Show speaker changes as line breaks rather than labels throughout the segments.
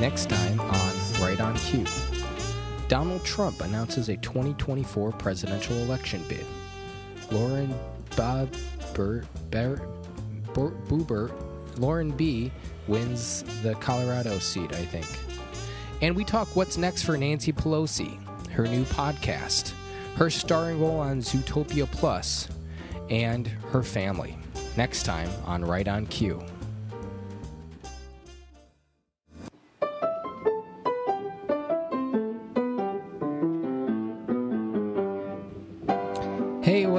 next time on Right on Cue. Donald Trump announces a 2024 presidential election bid. Lauren Bob Lauren B wins the Colorado seat, I think. And we talk what's next for Nancy Pelosi, her new podcast, her starring role on Zootopia Plus, and her family. Next time on Right on Cue.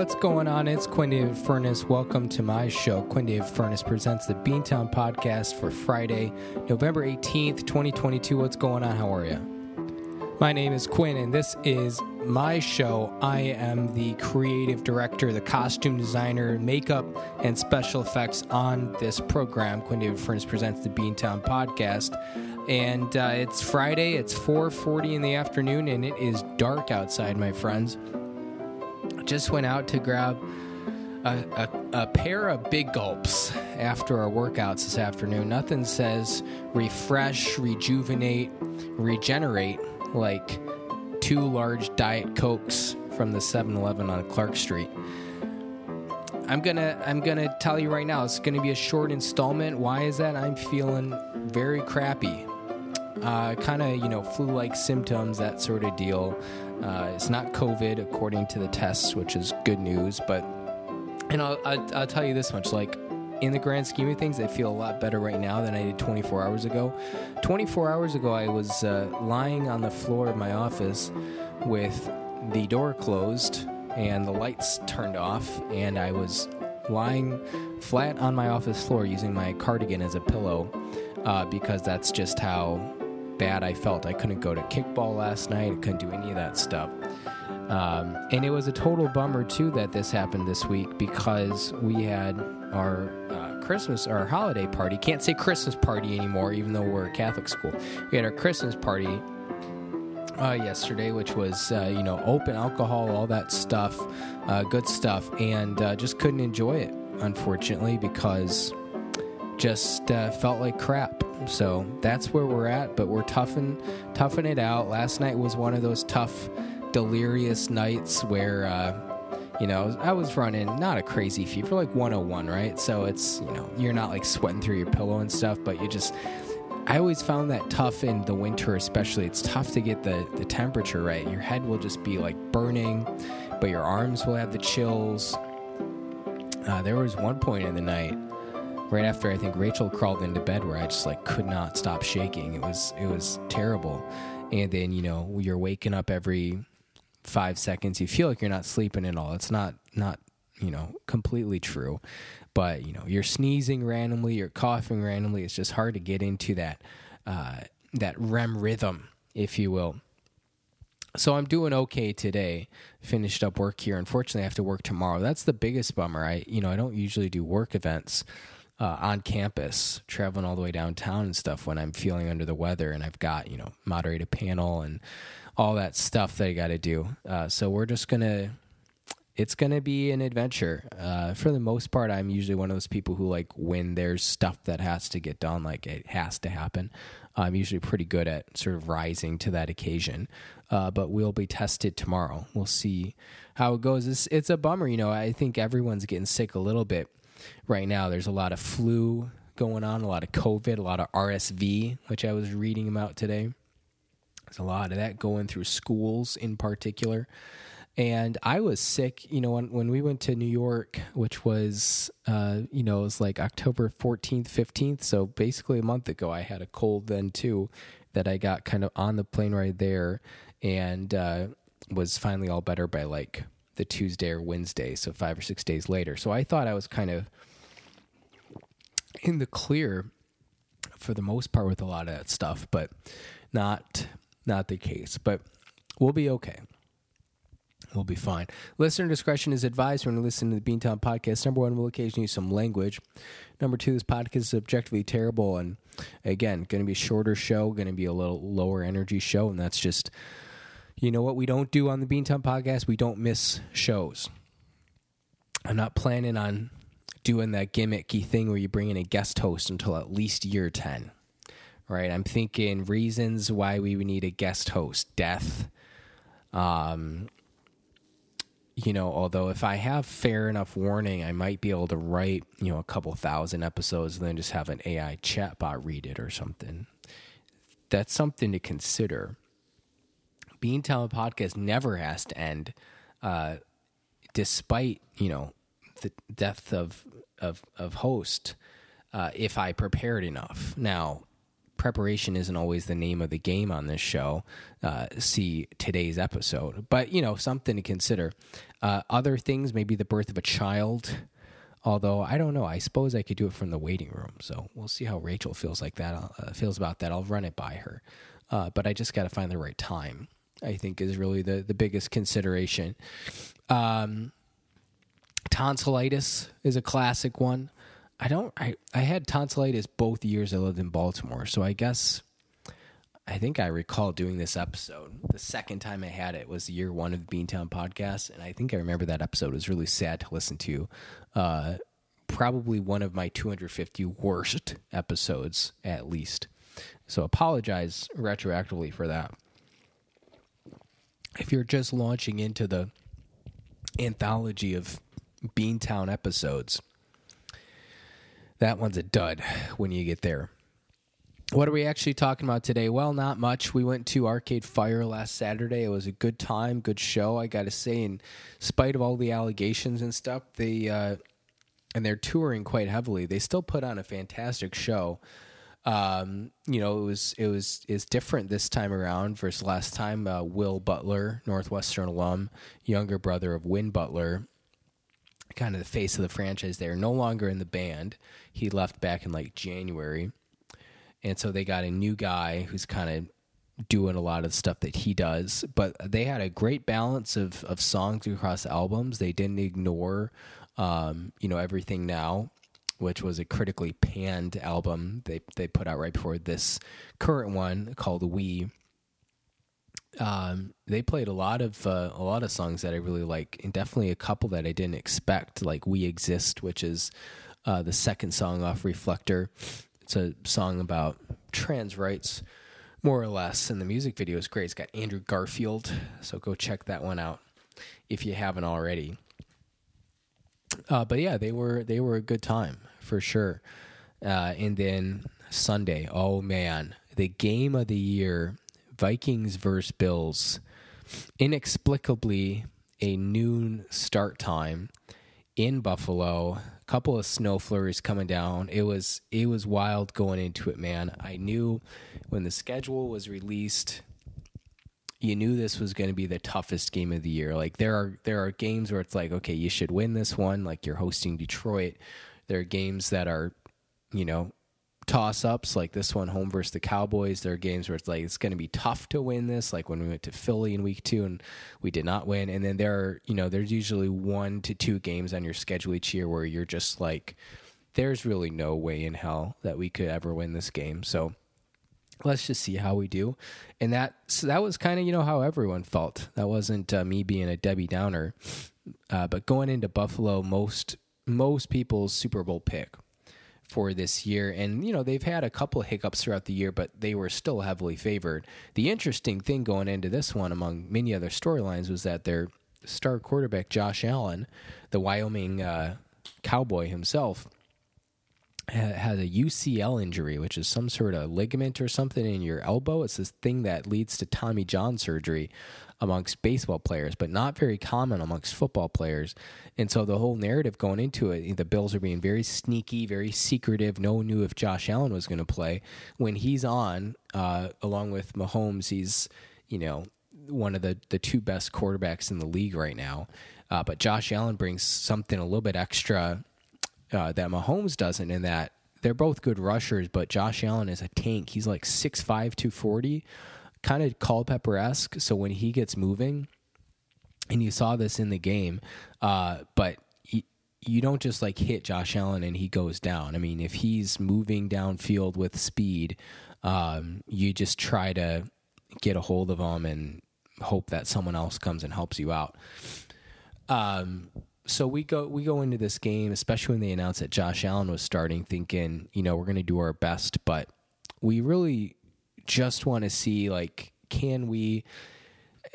What's going on? It's Quinn David Furness. Welcome to my show. Quinn David Furness presents the Beantown Podcast for Friday, November 18th, 2022. What's going on? How are you? My name is Quinn, and this is my show. I am the creative director, the costume designer, makeup, and special effects on this program. Quinn David Furness presents the Beantown Podcast. And uh, it's Friday, it's 4.40 in the afternoon, and it is dark outside, my friends just went out to grab a, a, a, pair of big gulps after our workouts this afternoon. Nothing says refresh, rejuvenate, regenerate like two large Diet Cokes from the 7-Eleven on Clark Street. I'm gonna I'm gonna tell you right now, it's gonna be a short installment. Why is that? I'm feeling very crappy. Uh, kind of you know flu-like symptoms, that sort of deal. Uh, it's not COVID according to the tests, which is good news. But and I'll, I'll, I'll tell you this much: like in the grand scheme of things, I feel a lot better right now than I did 24 hours ago. 24 hours ago, I was uh, lying on the floor of my office with the door closed and the lights turned off, and I was lying flat on my office floor using my cardigan as a pillow uh, because that's just how bad I felt. I couldn't go to kickball last night. I couldn't do any of that stuff. Um, and it was a total bummer too that this happened this week because we had our uh, Christmas our holiday party. Can't say Christmas party anymore, even though we're a Catholic school. We had our Christmas party uh, yesterday, which was uh, you know open alcohol, all that stuff, uh, good stuff, and uh, just couldn't enjoy it unfortunately because just uh, felt like crap. So that's where we're at, but we're toughing toughing it out. Last night was one of those tough, delirious nights where uh, you know I was running not a crazy fever, like 101, right? So it's you know you're not like sweating through your pillow and stuff, but you just I always found that tough in the winter, especially. It's tough to get the the temperature right. Your head will just be like burning, but your arms will have the chills. Uh, there was one point in the night right after I think Rachel crawled into bed where I just like could not stop shaking. It was it was terrible. And then, you know, you're waking up every 5 seconds. You feel like you're not sleeping at all. It's not not, you know, completely true. But, you know, you're sneezing randomly, you're coughing randomly. It's just hard to get into that uh, that REM rhythm, if you will. So I'm doing okay today. Finished up work here. Unfortunately, I have to work tomorrow. That's the biggest bummer. I, you know, I don't usually do work events uh, on campus, traveling all the way downtown and stuff when I'm feeling under the weather and I've got, you know, moderate a panel and all that stuff that I got to do. Uh, so we're just going to, it's going to be an adventure. Uh, for the most part, I'm usually one of those people who, like, when there's stuff that has to get done, like, it has to happen. I'm usually pretty good at sort of rising to that occasion. Uh, but we'll be tested tomorrow. We'll see how it goes. It's, it's a bummer. You know, I think everyone's getting sick a little bit right now. There's a lot of flu going on, a lot of COVID, a lot of RSV, which I was reading about today. There's a lot of that going through schools in particular. And I was sick, you know, when, when we went to New York, which was, uh, you know, it was like October 14th, 15th. So basically a month ago, I had a cold then too that I got kind of on the plane right there and uh, was finally all better by like the Tuesday or Wednesday, so five or six days later. So I thought I was kind of in the clear for the most part with a lot of that stuff, but not not the case. But we'll be okay. We'll be fine. Listener discretion is advised when you listen to the Beantown podcast. Number one, we'll occasionally use some language. Number two, this podcast is objectively terrible, and again, going to be a shorter show, going to be a little lower energy show, and that's just you know what we don't do on the Beantown podcast? We don't miss shows. I'm not planning on doing that gimmicky thing where you bring in a guest host until at least year 10. right? I'm thinking reasons why we would need a guest host, death. Um, you know, although if I have fair enough warning, I might be able to write, you know, a couple thousand episodes and then just have an AI chatbot read it or something. That's something to consider. Beantown podcast never has to end, uh, despite you know the death of of of host. Uh, if I prepared enough. Now, preparation isn't always the name of the game on this show. Uh, see today's episode, but you know something to consider. Uh, other things, maybe the birth of a child. Although I don't know, I suppose I could do it from the waiting room. So we'll see how Rachel feels like that. Uh, feels about that. I'll run it by her, uh, but I just got to find the right time. I think is really the the biggest consideration. Um, tonsillitis is a classic one. I don't. I I had tonsillitis both years I lived in Baltimore, so I guess I think I recall doing this episode. The second time I had it was year one of the Beantown podcast, and I think I remember that episode. It was really sad to listen to. Uh, probably one of my 250 worst episodes, at least. So apologize retroactively for that. If you're just launching into the anthology of Beantown episodes, that one's a dud when you get there. What are we actually talking about today? Well, not much. We went to Arcade Fire last Saturday. It was a good time, good show. I got to say, in spite of all the allegations and stuff, they uh, and they're touring quite heavily. They still put on a fantastic show. Um, you know, it was it was is different this time around versus last time. Uh, Will Butler, Northwestern alum, younger brother of Win Butler, kind of the face of the franchise there, no longer in the band. He left back in like January. And so they got a new guy who's kind of doing a lot of stuff that he does. But they had a great balance of, of songs across albums. They didn't ignore, um, you know, everything now, which was a critically panned album they they put out right before this current one called We um, they played a lot of uh, a lot of songs that I really like, and definitely a couple that I didn't expect, like "We Exist," which is uh, the second song off Reflector. It's a song about trans rights, more or less, and the music video is great. It's got Andrew Garfield, so go check that one out if you haven't already. Uh, but yeah, they were they were a good time for sure. Uh, and then Sunday, oh man, the game of the year Vikings versus Bills. Inexplicably, a noon start time in Buffalo. A couple of snow flurries coming down. It was it was wild going into it, man. I knew when the schedule was released, you knew this was going to be the toughest game of the year. Like there are there are games where it's like, okay, you should win this one. Like you're hosting Detroit. There are games that are, you know, toss ups like this one home versus the Cowboys. There are games where it's like it's going to be tough to win this, like when we went to Philly in week two and we did not win. And then there are, you know, there's usually one to two games on your schedule each year where you're just like, there's really no way in hell that we could ever win this game. So let's just see how we do. And that so that was kind of you know how everyone felt. That wasn't uh, me being a Debbie Downer, uh, but going into Buffalo, most most people's Super Bowl pick for this year. And, you know, they've had a couple hiccups throughout the year, but they were still heavily favored. The interesting thing going into this one, among many other storylines, was that their star quarterback, Josh Allen, the Wyoming uh, cowboy himself, had a UCL injury, which is some sort of ligament or something in your elbow. It's this thing that leads to Tommy John surgery amongst baseball players, but not very common amongst football players. And so the whole narrative going into it, the Bills are being very sneaky, very secretive. No one knew if Josh Allen was going to play. When he's on, uh, along with Mahomes, he's, you know, one of the, the two best quarterbacks in the league right now. Uh, but Josh Allen brings something a little bit extra uh, that Mahomes doesn't in that they're both good rushers, but Josh Allen is a tank. He's like 6'5, 240 kind of Culpepper esque. So when he gets moving, and you saw this in the game, uh, but he, you don't just like hit Josh Allen and he goes down. I mean, if he's moving downfield with speed, um, you just try to get a hold of him and hope that someone else comes and helps you out. Um, so we go we go into this game, especially when they announced that Josh Allen was starting, thinking, you know, we're going to do our best, but we really just want to see like can we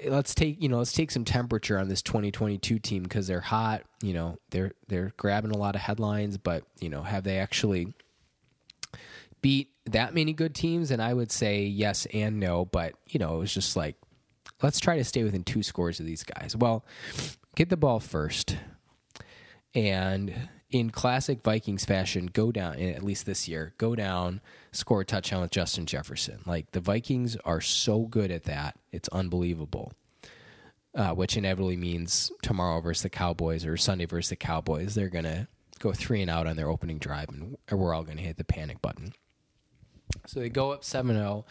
let's take you know let's take some temperature on this 2022 team because they're hot you know they're they're grabbing a lot of headlines but you know have they actually beat that many good teams? And i would say yes and no but you know it was just like let's try to stay within two scores of these guys. Well get the ball first and in classic Vikings fashion, go down, at least this year, go down, score a touchdown with Justin Jefferson. Like the Vikings are so good at that. It's unbelievable. Uh, which inevitably means tomorrow versus the Cowboys or Sunday versus the Cowboys, they're going to go three and out on their opening drive, and we're all going to hit the panic button. So they go up 7 0.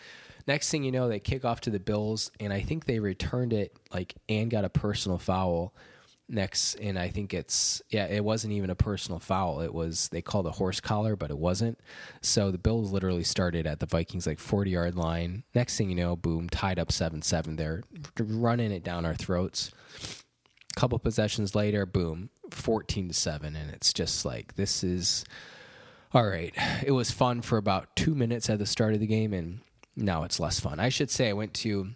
Next thing you know, they kick off to the Bills, and I think they returned it like and got a personal foul next and i think it's yeah it wasn't even a personal foul. It was they called a horse collar but it wasn't. So the bills literally started at the vikings like 40 yard line. Next thing you know boom tied up 7-7 they're running it down our throats. A couple possessions later boom 14 to 7 and it's just like this is all right. It was fun for about two minutes at the start of the game and now it's less fun. I should say i went to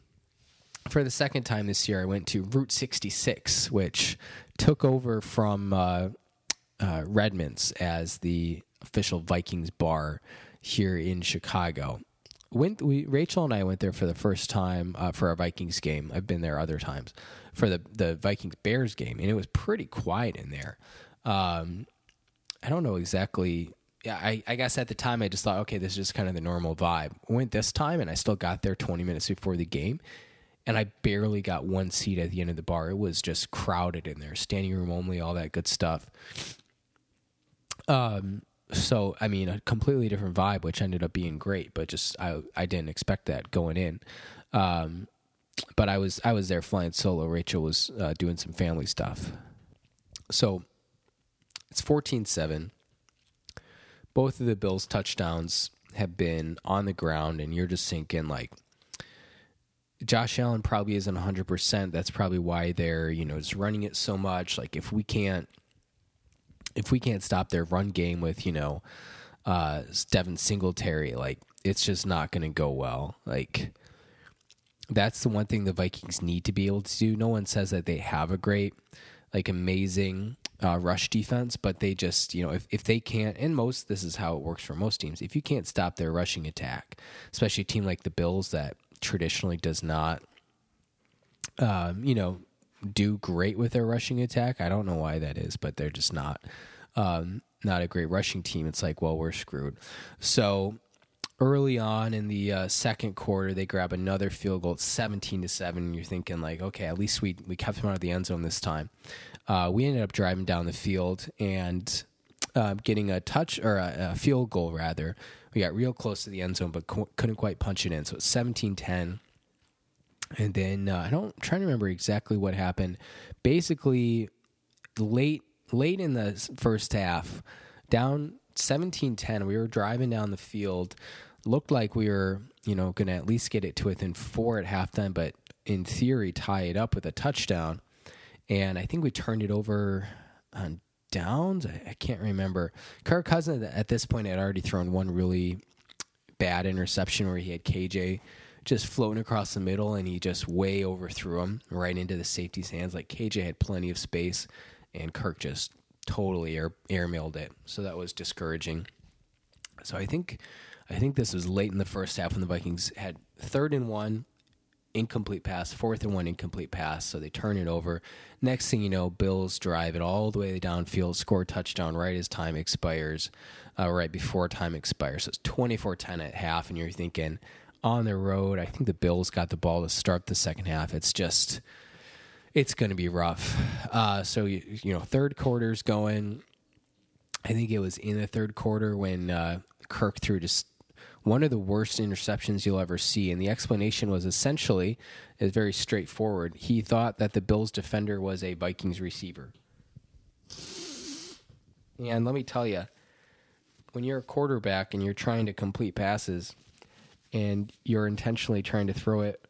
for the second time this year, I went to Route 66, which took over from uh, uh, Redmond's as the official Vikings bar here in Chicago. Went we Rachel and I went there for the first time uh, for our Vikings game. I've been there other times for the the Vikings Bears game, and it was pretty quiet in there. Um, I don't know exactly. Yeah, I, I guess at the time I just thought, okay, this is just kind of the normal vibe. Went this time, and I still got there 20 minutes before the game, and I barely got one seat at the end of the bar. It was just crowded in there, standing room only, all that good stuff. Um, so I mean, a completely different vibe, which ended up being great, but just I I didn't expect that going in. Um, but I was I was there flying solo. Rachel was uh, doing some family stuff. So it's 14-7. Both of the Bills touchdowns have been on the ground, and you're just thinking like Josh Allen probably isn't 100%. That's probably why they're, you know, just running it so much. Like if we can't if we can't stop their run game with, you know, uh Devin Singletary, like it's just not going to go well. Like that's the one thing the Vikings need to be able to do. No one says that they have a great like amazing uh, rush defense, but they just, you know, if, if they can't, and most, this is how it works for most teams, if you can't stop their rushing attack, especially a team like the Bills that traditionally does not, um, you know, do great with their rushing attack. I don't know why that is, but they're just not um, not a great rushing team. It's like, well, we're screwed. So early on in the uh, second quarter, they grab another field goal, seventeen to seven. You're thinking like, okay, at least we we kept them out of the end zone this time. Uh, we ended up driving down the field and uh, getting a touch or a, a, field goal rather. We got real close to the end zone, but co- couldn't quite punch it in. So it's 17-10. And then uh, I don't I'm trying to remember exactly what happened. Basically, late late in the first half, down 17-10, we were driving down the field. Looked like we were, you know, going to at least get it to within four at halftime, but in theory, tie it up with a touchdown. And I think we turned it over on downs. I, I can't remember. Kirk Cousins at this point had already thrown one really bad interception where he had KJ just floating across the middle and he just way overthrew him right into the safety's hands. Like KJ had plenty of space and Kirk just totally air airmailed it. So that was discouraging. So I think I think this was late in the first half when the Vikings had third and one incomplete pass, fourth and one incomplete pass. So they turn it over. Next thing you know, Bills drive it all the way downfield, score touchdown right as time expires, uh, right before time expires. So it's 24 10 at half, and you're thinking on the road, I think the Bills got the ball to start the second half. It's just, it's going to be rough. Uh, so, you, you know, third quarter's going. I think it was in the third quarter when uh, Kirk threw just one of the worst interceptions you'll ever see. And the explanation was essentially is very straightforward. He thought that the Bills defender was a Vikings receiver. And let me tell you, when you're a quarterback and you're trying to complete passes and you're intentionally trying to throw it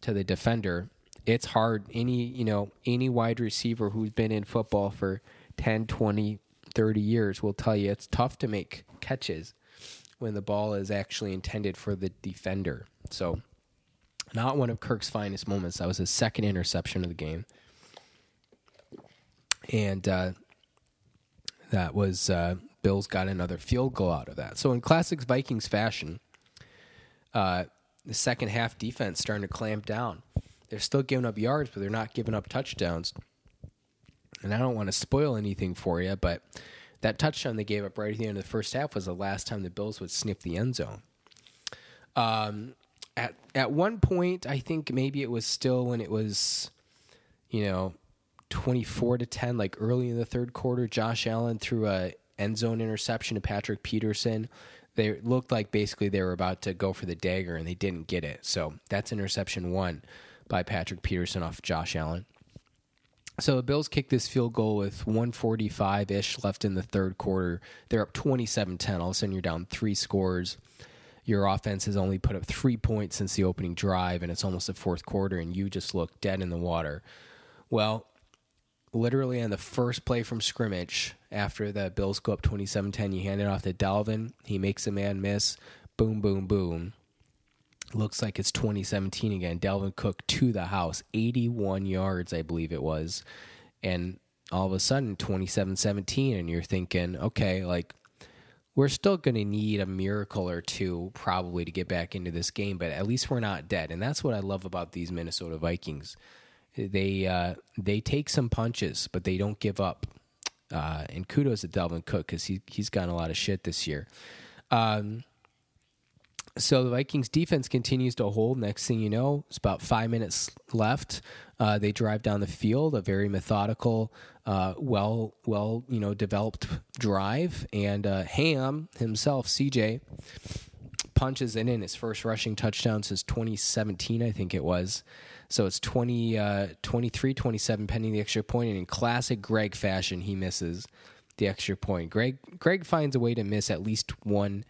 to the defender, it's hard. Any, you know, any wide receiver who's been in football for 10, 20, 30 years will tell you it's tough to make catches when the ball is actually intended for the defender. So, not one of Kirk's finest moments. That was his second interception of the game. And uh, that was uh, Bills got another field goal out of that. So, in classic Vikings fashion, uh, the second half defense starting to clamp down. They're still giving up yards, but they're not giving up touchdowns. And I don't want to spoil anything for you, but that touchdown they gave up right at the end of the first half was the last time the Bills would sniff the end zone. Um, at at one point, I think maybe it was still when it was, you know, twenty four to ten, like early in the third quarter. Josh Allen threw a end zone interception to Patrick Peterson. They looked like basically they were about to go for the dagger and they didn't get it. So that's interception one by Patrick Peterson off Josh Allen. So the Bills kicked this field goal with 145 ish left in the third quarter. They're up 27 10. All of a sudden, you're down three scores. Your offense has only put up three points since the opening drive, and it's almost the fourth quarter, and you just look dead in the water. Well, literally on the first play from scrimmage, after the Bills go up 27 10, you hand it off to Dalvin. He makes a man miss. Boom, boom, boom. Looks like it's 2017 again. Dalvin Cook to the house, 81 yards, I believe it was. And all of a sudden, 27 17, and you're thinking, okay, like, we're still going to need a miracle or two probably to get back into this game, but at least we're not dead. And that's what I love about these Minnesota Vikings. They uh, they take some punches, but they don't give up. Uh, and kudos to Dalvin Cook because he he's gotten a lot of shit this year. Um, so the Vikings defense continues to hold. Next thing you know, it's about five minutes left. Uh, they drive down the field, a very methodical, uh, well, well, you know, developed drive, and uh, Ham himself, CJ, punches it in his first rushing touchdown since 2017, I think it was. So it's 20, uh, 23, 27 pending the extra point, and in classic Greg fashion, he misses the extra point. Greg Greg finds a way to miss at least one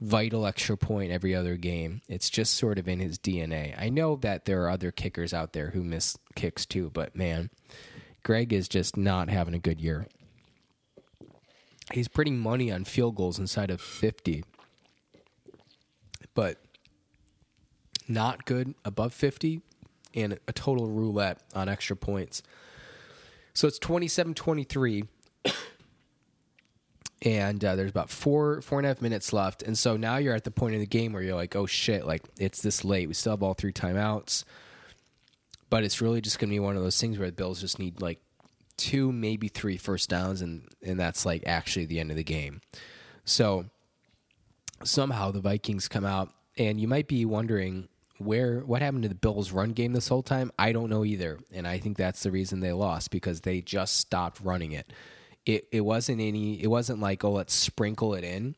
vital extra point every other game. It's just sort of in his DNA. I know that there are other kickers out there who miss kicks too, but man, Greg is just not having a good year. He's putting money on field goals inside of 50, but not good above 50 and a total roulette on extra points. So it's 27 23 and uh, there's about four four and a half minutes left. And so now you're at the point in the game where you're like oh shit like it's this late. We still have all three timeouts. But it's really just gonna be one of those things where the bills just need like two maybe three first downs and and that's like actually the end of the game. So somehow the vikings come out and you might be wondering where what happened to the bills run game this whole time? I don't know either and i think that's the reason they lost because they just stopped running it it it wasn't any. It wasn't like oh let's sprinkle it in.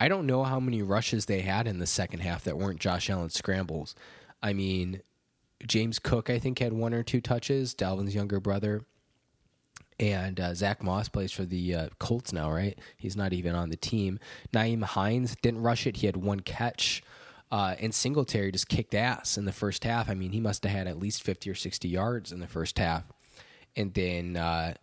I don't know how many rushes they had in the second half that weren't Josh Allen scrambles. I mean, James Cook I think had one or two touches. Dalvin's younger brother. And uh, Zack Moss plays for the uh, Colts now, right? He's not even on the team. Nyheim Hines didn't rush it. He had one catch. Uh, and Singletary just kicked ass in the first half. I mean, he must have had at least 50 or 60 yards in the first half. And then uh,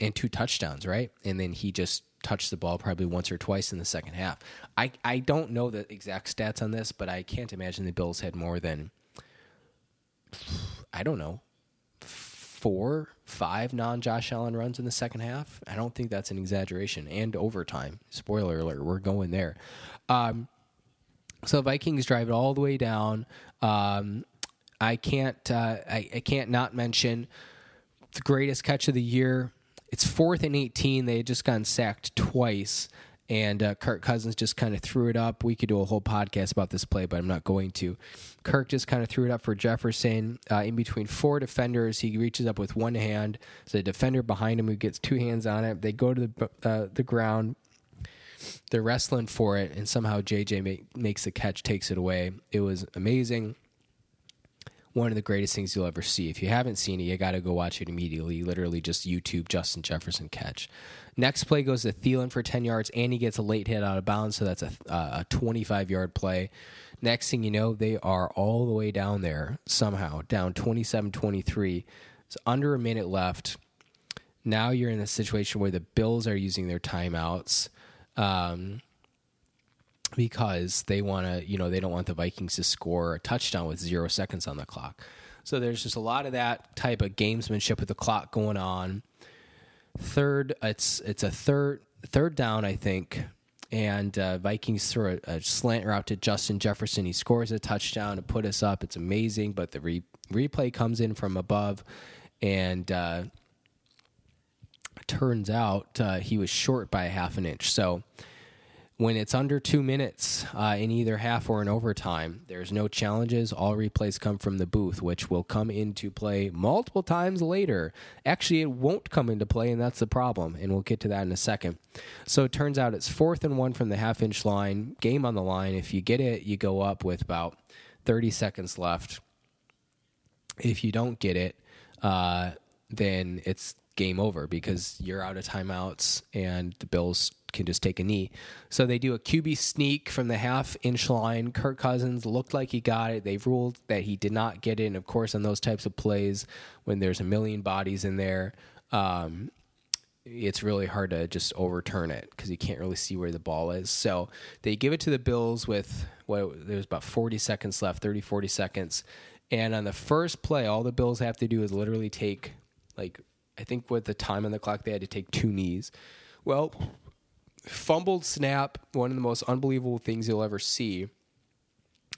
and two touchdowns, right? And then he just touched the ball probably once or twice in the second half. I I don't know the exact stats on this, but I can't imagine the Bills had more than I don't know four, five non Josh Allen runs in the second half. I don't think that's an exaggeration. And overtime. Spoiler alert, we're going there. Um, so Vikings drive it all the way down. Um, I can't uh, I, I can't not mention the greatest catch of the year it's fourth and 18. They had just gotten sacked twice, and uh, Kirk Cousins just kind of threw it up. We could do a whole podcast about this play, but I'm not going to. Kirk just kind of threw it up for Jefferson uh, in between four defenders. He reaches up with one hand. There's a defender behind him who gets two hands on it. They go to the uh, the ground. They're wrestling for it, and somehow JJ make, makes the catch, takes it away. It was amazing one of the greatest things you'll ever see. If you haven't seen it, you got to go watch it immediately. Literally, just YouTube Justin Jefferson catch. Next play goes to Thielen for 10 yards, and he gets a late hit out of bounds, so that's a, a 25 yard play. Next thing you know, they are all the way down there somehow, down 27 23. It's under a minute left. Now you're in a situation where the Bills are using their timeouts. Um, because they want to, you know, they don't want the Vikings to score a touchdown with zero seconds on the clock. So there's just a lot of that type of gamesmanship with the clock going on. Third, it's it's a third third down, I think, and uh, Vikings throw a, a, slant route to Justin Jefferson. He scores a touchdown to put us up. It's amazing, but the re- replay comes in from above, and uh, turns out uh, he was short by a half an inch. So when it's under two minutes uh, in either half or in overtime, there's no challenges. All replays come from the booth, which will come into play multiple times later. Actually, it won't come into play, and that's the problem. And we'll get to that in a second. So it turns out it's fourth and one from the half inch line, game on the line. If you get it, you go up with about 30 seconds left. If you don't get it, uh, then it's game over because you're out of timeouts and the Bills can just take a knee. So they do a QB sneak from the half inch line. Kirk Cousins looked like he got it. They've ruled that he did not get it. And of course, on those types of plays, when there's a million bodies in there, um, it's really hard to just overturn it because you can't really see where the ball is. So they give it to the Bills with what there's about 40 seconds left, 30, 40 seconds. And on the first play, all the Bills have to do is literally take, like, I think with the time on the clock, they had to take two knees. Well, fumbled snap, one of the most unbelievable things you'll ever see.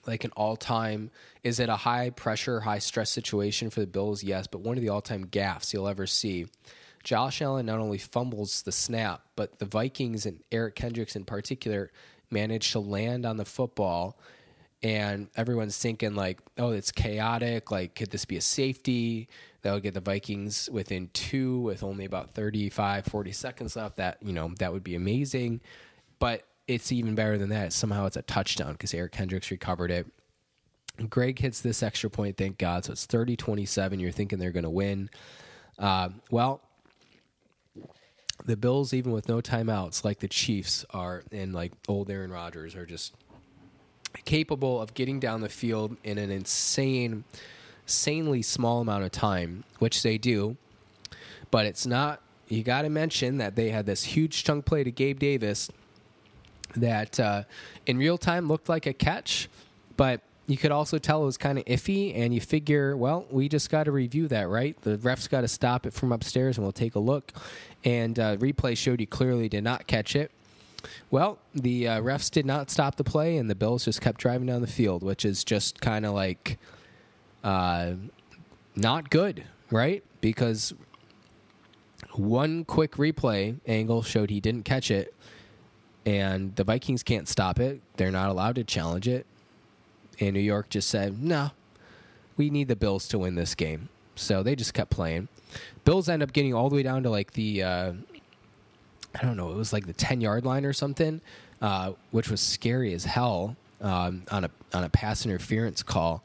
Like an all time, is it a high pressure, high stress situation for the Bills? Yes, but one of the all time gaffes you'll ever see. Josh Allen not only fumbles the snap, but the Vikings and Eric Kendricks in particular managed to land on the football and everyone's thinking like, oh, it's chaotic. Like, could this be a safety? That would get the Vikings within two with only about 35, 40 seconds left. That, you know, that would be amazing. But it's even better than that. Somehow it's a touchdown because Eric Kendricks recovered it. Greg hits this extra point, thank God. So it's 30 27. You're thinking they're going to win. Uh, well, the Bills, even with no timeouts, like the Chiefs are, and like old Aaron Rodgers, are just capable of getting down the field in an insane, insanely small amount of time, which they do. But it's not. You got to mention that they had this huge chunk play to Gabe Davis that uh, in real time looked like a catch, but you could also tell it was kind of iffy. And you figure, well, we just got to review that, right? The refs got to stop it from upstairs, and we'll take a look. And uh, replay showed you clearly did not catch it. Well, the uh, refs did not stop the play, and the Bills just kept driving down the field, which is just kind of like uh, not good, right? Because one quick replay angle showed he didn't catch it, and the Vikings can't stop it. They're not allowed to challenge it. And New York just said, no, we need the Bills to win this game. So they just kept playing. Bills end up getting all the way down to like the uh, I don't know, it was like the 10 yard line or something, uh, which was scary as hell um, on a on a pass interference call.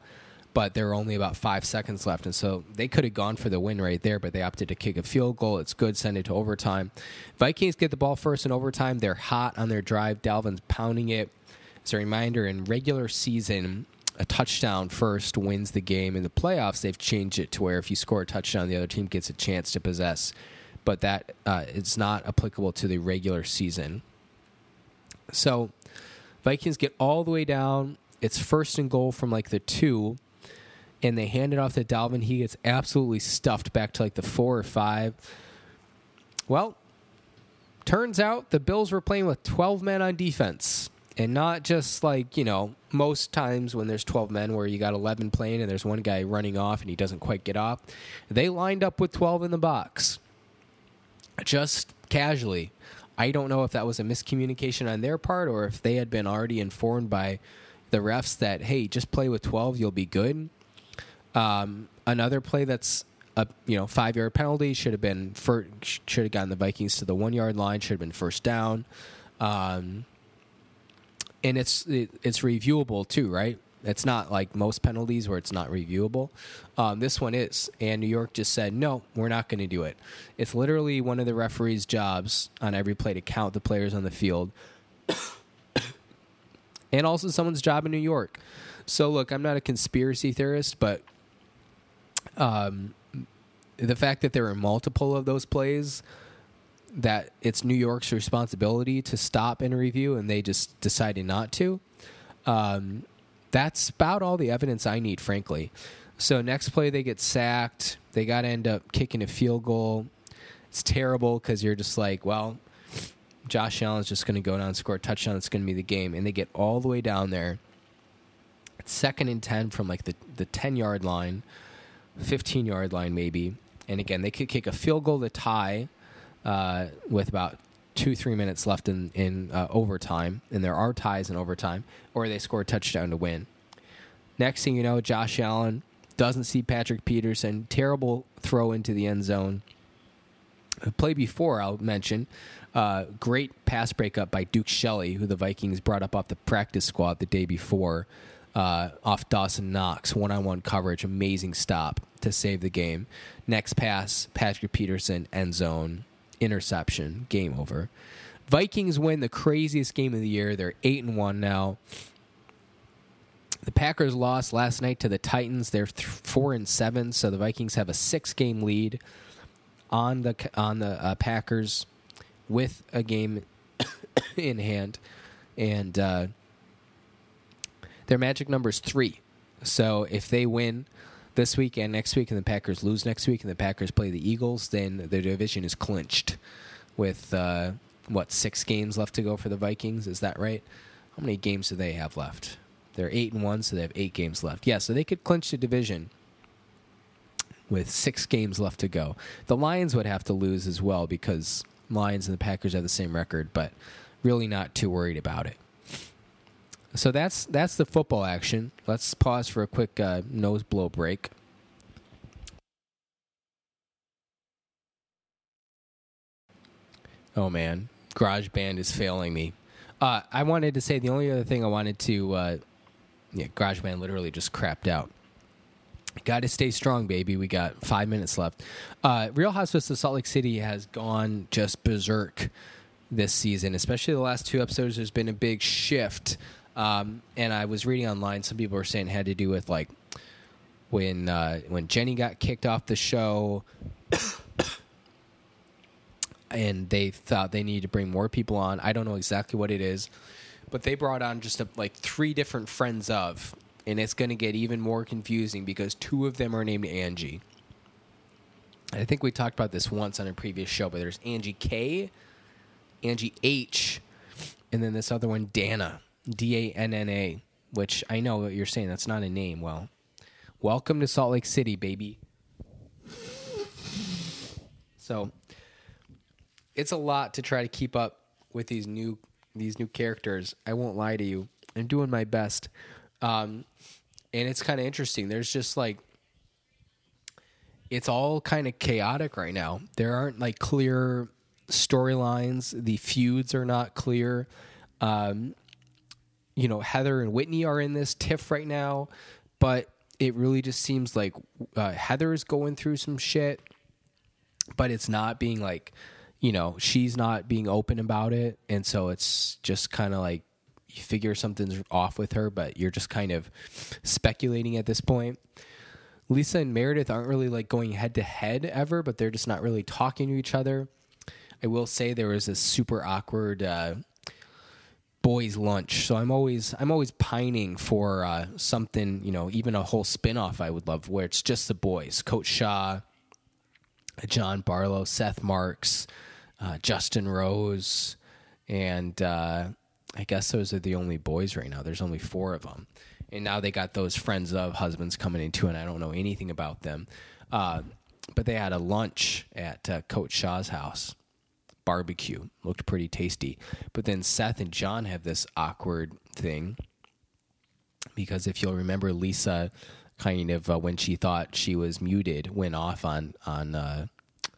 But there were only about five seconds left, and so they could have gone for the win right there. But they opted to kick a field goal. It's good. Send it to overtime. Vikings get the ball first in overtime. They're hot on their drive. Dalvin's pounding it. As a reminder, in regular season, a touchdown first wins the game. In the playoffs, they've changed it to where if you score a touchdown, the other team gets a chance to possess but that uh, it's not applicable to the regular season. So Vikings get all the way down. It's first and goal from like the two, and they hand it off to Dalvin. He gets absolutely stuffed back to like the four or five. Well, turns out the Bills were playing with 12 men on defense. And not just like, you know, most times when there's 12 men where you got 11 playing and there's one guy running off and he doesn't quite get off. They lined up with 12 in the box just casually. I don't know if that was a miscommunication on their part or if they had been already informed by the refs that hey, just play with twelve, you'll be good. Um, another play that's a you know five yard penalty should have been for, should have gotten the Vikings to the one yard line. Should have been first down, um, and it's it, it's reviewable too, right? It's not like most penalties where it's not reviewable. Um, this one is, and New York just said, no, we're not going to do it. It's literally one of the referee's jobs on every play to count the players on the field, and also someone's job in New York. So, look, I'm not a conspiracy theorist, but um, the fact that there were multiple of those plays that it's New York's responsibility to stop and review, and they just decided not to. Um, that's about all the evidence I need, frankly. So next play they get sacked. They got to end up kicking a field goal. It's terrible because you're just like, well, Josh Allen's just going to go down and score a touchdown. It's going to be the game, and they get all the way down there. It's second and ten from like the the ten yard line, fifteen yard line maybe. And again, they could kick a field goal to tie uh, with about two three minutes left in in uh, overtime, and there are ties in overtime, or they score a touchdown to win. Next thing you know, Josh Allen doesn't see Patrick Peterson. Terrible throw into the end zone. The play before, I'll mention, uh, great pass breakup by Duke Shelley, who the Vikings brought up off the practice squad the day before, uh, off Dawson Knox, one on one coverage, amazing stop to save the game. Next pass, Patrick Peterson, end zone, interception, game over. Vikings win the craziest game of the year. They're eight and one now. The Packers lost last night to the Titans. They're th- four and seven, so the Vikings have a six-game lead on the on the uh, Packers with a game in hand, and uh, their magic number is three. So if they win this week and next week, and the Packers lose next week, and the Packers play the Eagles, then their division is clinched. With uh, what six games left to go for the Vikings? Is that right? How many games do they have left? They're eight and one, so they have eight games left. Yeah, so they could clinch the division with six games left to go. The Lions would have to lose as well because Lions and the Packers have the same record, but really not too worried about it. So that's that's the football action. Let's pause for a quick uh, nose blow break. Oh man, GarageBand is failing me. Uh, I wanted to say the only other thing I wanted to, uh, yeah, GarageBand literally just crapped out. Got to stay strong, baby. We got five minutes left. Uh, Real Housewives of Salt Lake City has gone just berserk this season, especially the last two episodes. There's been a big shift, um, and I was reading online. Some people were saying it had to do with like when uh, when Jennie got kicked off the show, and they thought they needed to bring more people on. I don't know exactly what it is, but they brought on just a, like three different friends of and it's going to get even more confusing because two of them are named Angie. I think we talked about this once on a previous show, but there's Angie K, Angie H, and then this other one, Danna, D A N N A, which I know what you're saying. That's not a name. Well, welcome to Salt Lake City, baby. So it's a lot to try to keep up with these new these new characters. I won't lie to you. I'm doing my best. Um, and it's kind of interesting. There's just like it's all kind of chaotic right now. There aren't like clear storylines. The feuds are not clear. Um, you know, Heather and Whitney are in this tiff right now, but it really just seems like uh, Heather is going through some shit, but it's not being like, you know, she's not being open about it, and so it's just kind of like you figure something's off with her, but you're just kind of speculating at this point. Lisa and Meredith aren't really like going head to head ever, but they're just not really talking to each other. I will say there was this super awkward uh, boys' lunch, so I'm always I'm always pining for uh, something, you know, even a whole spinoff I would love where it's just the boys, Coach Shah John Barlow, Seth Marks, uh, Justin Rose, and uh, I guess those are the only boys right now. There's only four of them, and now they got those friends of husbands coming in too, and I don't know anything about them. Uh, but they had a lunch at uh, Coach Shah's house, barbecue looked pretty tasty. But then Seth and John have this awkward thing because if you'll remember, Lisa kind of uh, when she thought she was muted went off on on uh,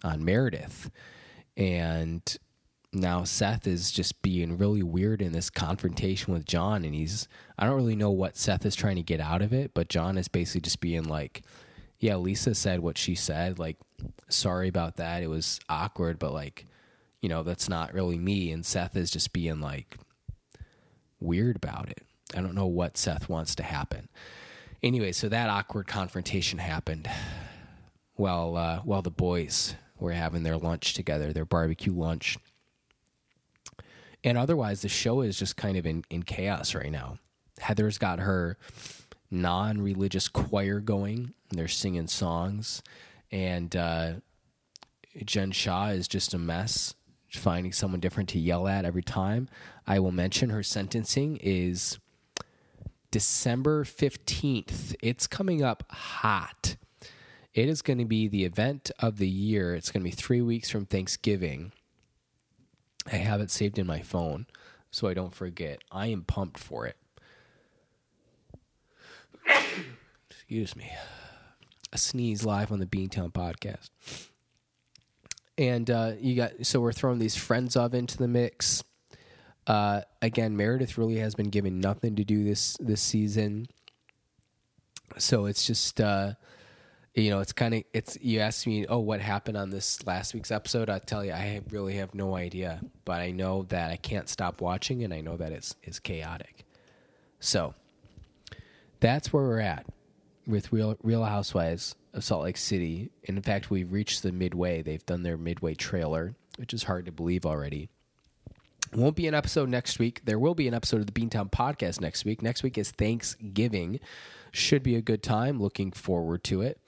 on Meredith, and now Seth is just being really weird in this confrontation with John, and he's I don't really know what Seth is trying to get out of it, but John is basically just being like, "Yeah, Lisa said what she said. Like, sorry about that. It was awkward, but like, you know, that's not really me." And Seth is just being like weird about it. I don't know what Seth wants to happen. Anyway, so that awkward confrontation happened while uh, while the boys were having their lunch together, their barbecue lunch. And otherwise, the show is just kind of in, in chaos right now. Heather's got her non religious choir going, they're singing songs. And uh, Jen Shah is just a mess, finding someone different to yell at every time. I will mention her sentencing is December 15th. It's coming up hot. It is going to be the event of the year. It's going to be three weeks from Thanksgiving. I have it saved in my phone so I don't forget. I am pumped for it. Excuse me. A sneeze live on the Beantown podcast. And uh, you got so we're throwing these friends of into the mix. Uh, again, Meredith really has been given nothing to do this this season, so it's just uh, you know it's kind of it's. You asked me, oh, what happened on this last week's episode? I tell you, I really have no idea, but I know that I can't stop watching, and I know that it's it's chaotic. So that's where we're at with Real Real Housewives of Salt Lake City. And in fact, we've reached the midway. They've done their midway trailer, which is hard to believe already. Won't be an episode next week. There will be an episode of the Beantown podcast next week. Next week is Thanksgiving. Should be a good time. Looking forward to it.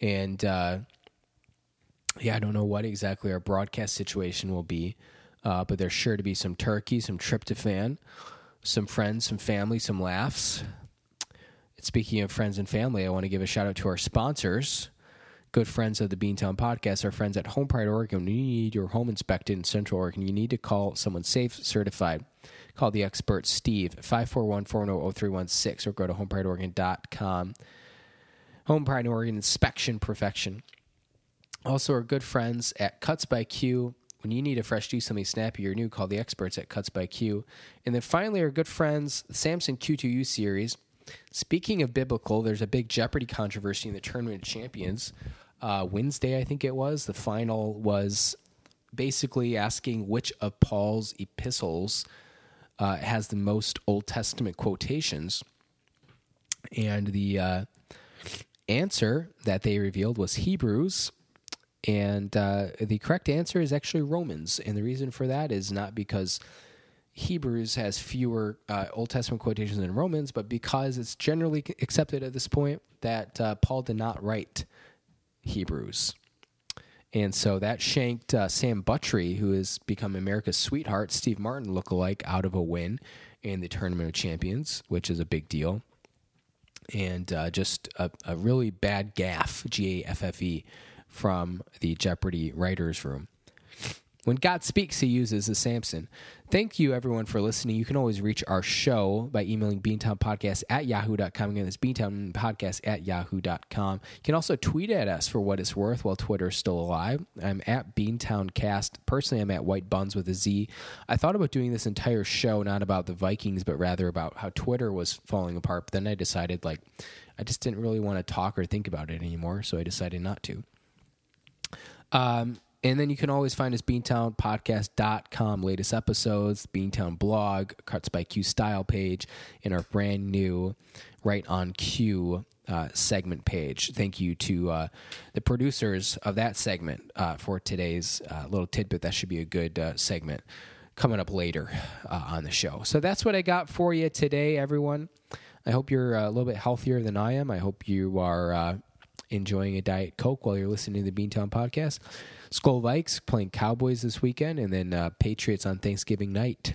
And uh, yeah, I don't know what exactly our broadcast situation will be, uh, but there's sure to be some turkey, some tryptophan, some friends, some family, some laughs. Speaking of friends and family, I want to give a shout out to our sponsors good friends of the Beantown podcast, our friends at Home Pride Oregon. When you need your home inspected in Central Oregon, you need to call someone safe, certified. Call the expert Steve, 541 410 0316, or go to homeprideoregon.com. Home Pride Oregon Inspection Perfection. Also, our good friends at Cuts by Q. When you need a fresh juice, something snappy or new, call the experts at Cuts by Q. And then finally, our good friends, Samson Q2U series. Speaking of biblical, there's a big Jeopardy controversy in the Tournament of Champions. Uh, Wednesday, I think it was, the final was basically asking which of Paul's epistles uh, has the most Old Testament quotations. And the uh, answer that they revealed was Hebrews. And uh, the correct answer is actually Romans. And the reason for that is not because Hebrews has fewer uh, Old Testament quotations than Romans, but because it's generally accepted at this point that uh, Paul did not write Hebrews. And so that shanked uh, Sam Buttrey, who has become America's sweetheart, Steve Martin lookalike, out of a win in the Tournament of Champions, which is a big deal. And uh, just a, a really bad gaffe, G A F F E, from the Jeopardy writers' room. When God speaks, he uses a Samson. Thank you, everyone, for listening. You can always reach our show by emailing beantownpodcast at yahoo.com. Again, that's beantownpodcast at yahoo.com. You can also tweet at us for what it's worth while Twitter is still alive. I'm at BeantownCast. Personally, I'm at White Buns with a Z. I thought about doing this entire show not about the Vikings, but rather about how Twitter was falling apart. But then I decided, like, I just didn't really want to talk or think about it anymore, so I decided not to. Um, and then you can always find us beantownpodcast.com, latest episodes, Beantown blog, Cuts by Q style page, and our brand new Right on Q uh, segment page. Thank you to uh, the producers of that segment uh, for today's uh, little tidbit. That should be a good uh, segment coming up later uh, on the show. So that's what I got for you today, everyone. I hope you're a little bit healthier than I am. I hope you are enjoying a Diet Coke while you're listening to the Beantown podcast. Skol Vikes playing Cowboys this weekend, and then uh, Patriots on Thanksgiving night.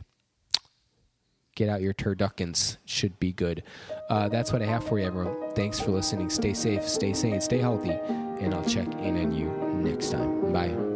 Get out your turduckens. Should be good. Uh, that's what I have for you, everyone. Thanks for listening. Stay safe, stay sane, stay healthy, and I'll check in on you next time. Bye.